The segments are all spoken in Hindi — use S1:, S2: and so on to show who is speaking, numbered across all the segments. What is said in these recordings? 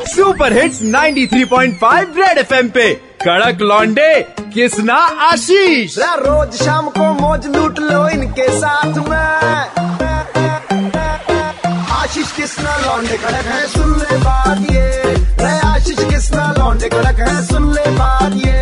S1: सुपर हिट्स 93.5 रेड एफएम पे। कड़क लॉन्डे किसना आशीष।
S2: रोज शाम को मौज लूट लो इनके साथ में। आशीष किसना लौंडे कड़क है सुन ले बात ये। आशीष किसना लौंडे कड़क है सुन ले बात ये।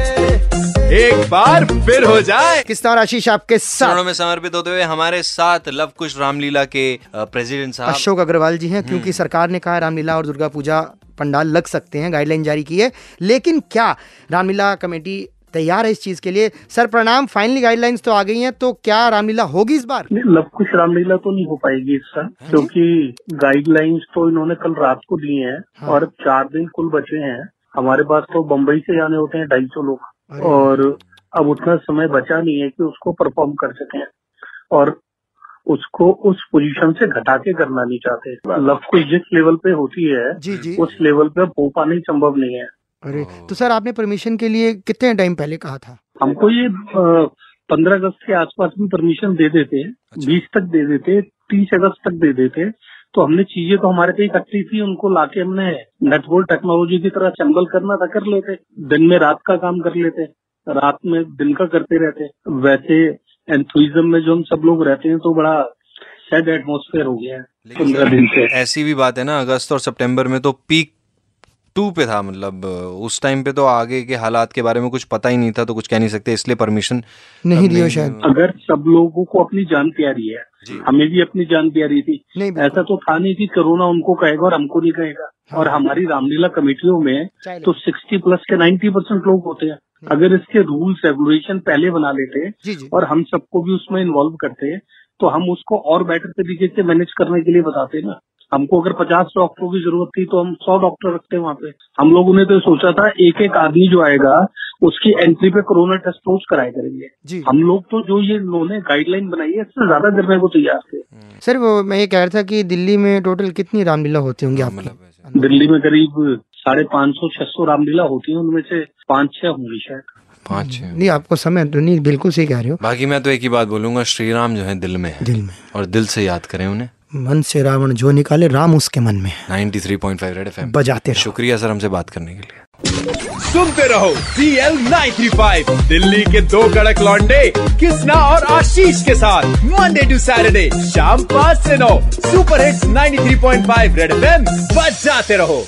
S1: एक बार फिर हो जाए।
S3: किस्ता और आशीष आपके साथ?
S4: में समर्पित होते हुए हमारे साथ लव कुश रामलीला के प्रेसिडेंट साहब।
S3: अशोक अग्रवाल जी हैं क्योंकि सरकार ने कहा है रामलीला और दुर्गा पूजा पंडाल लग सकते हैं गाइडलाइन जारी की है। लेकिन क्या रामलीला कमेटी तैयार है इस चीज़ के लिए? सर प्रणाम फाइनली गाइडलाइंस तो आ गई हैं तो क्या रामलीला होगी इस बार?
S5: लव कुश रामलीला तो नहीं हो पाएगी इस साल क्योंकि गाइडलाइंस तो इन्होंने कल रात को दिए हैं
S3: हाँ।
S5: और चार दिन कुल बचे हैं। हमारे पास तो बम्बई से जाने होते हैं ढाई सौ लोग और अब उतना समय बचा नहीं है कि उसको परफॉर्म कर सकें। और उसको उस पोजीशन से घटा के करना नहीं चाहते। लव कुश जिस लेवल पे होती है
S3: जी जी।
S5: उस लेवल पे हो पाना ही संभव नहीं है।
S3: अरे तो सर आपने परमिशन के लिए कितने टाइम पहले कहा था?
S5: हमको ये पंद्रह अगस्त के आसपास में परमिशन दे देते बीस तक दे देते तीस अगस्त तक दे देते तो हमने चीज़ें तो हमारे पे इकट्ठी थी उनको लाके हमने नेटवर्क टेक्नोलॉजी की तरह चंबल करना था कर लेते। दिन में रात का काम कर लेते रात में दिन का करते रहते। वैसे एंथुइज्म में जो हम सब लोग रहते हैं तो बड़ा सैड एटमोसफेयर हो गया है पंद्रह दिन से।
S4: ऐसी भी बात है ना अगस्त और सितंबर में तो पीक टू पे था मतलब उस टाइम पे तो आगे के हालात के बारे में कुछ पता ही नहीं था तो कुछ कह नहीं सकते इसलिए परमिशन
S3: नहीं दियो शायद।
S5: अगर सब लोगों को अपनी जान प्यारी है हमें भी अपनी जान प्यारी थी।
S3: नहीं
S5: ऐसा तो था नहीं कि कोरोना उनको कहेगा और हमको नहीं कहेगा। और हमारी रामलीला कमेटियों में तो 60 प्लस के 90 परसेंट लोग होते हैं। अगर इसके रूल्स रेगुलेशन पहले बना लेते
S3: जी जी।
S5: और हम सबको भी उसमें इन्वॉल्व करते तो हम उसको और बेटर तरीके से मैनेज करने के लिए बताते ना। हमको अगर 50 डॉक्टरों की ज़रूरत थी तो हम 100 डॉक्टर रखते वहाँ पे। हम लोगों ने तो सोचा था एक एक आदमी जो आएगा उसकी एंट्री पे कोरोना टेस्ट रोज कराया करेंगे।
S3: जी।
S5: हम लोग तो जो ये इन्होंने गाइडलाइन बनाई है इससे ज़्यादा करने को तैयार थे।
S3: सर वो मैं ये कह रहा था कि दिल्ली में टोटल कितनी रामलीला होती होंगी आपकी?
S4: मतलब
S5: दिल्ली में करीब साढ़े पाँच सौ छह सौ रामलीला होती है उनमें से पाँच छह होंगी शायद।
S4: पाँच छः
S3: नहीं आपको समय तो नहीं बिल्कुल सही कह रहे हो।
S4: बाकी मैं तो एक ही बात बोलूँगा श्री राम जो है दिल में है।
S3: दिल में।
S4: और दिल से याद करें उन्हें।
S3: मन से रावण जो निकाले राम उसके मन में ninety
S4: three point five red FM
S3: बजाते रहो।
S4: शुक्रिया सर हमसे बात करने के लिए।
S1: सुनते रहो सी एल दिल्ली के दो कड़क लॉन्डे कृष्णा और आशीष के साथ मंडे टू सैटरडे शाम पाँच से नौ सुपर हिट्स 93.5 रेड एफएम बजाते रहो।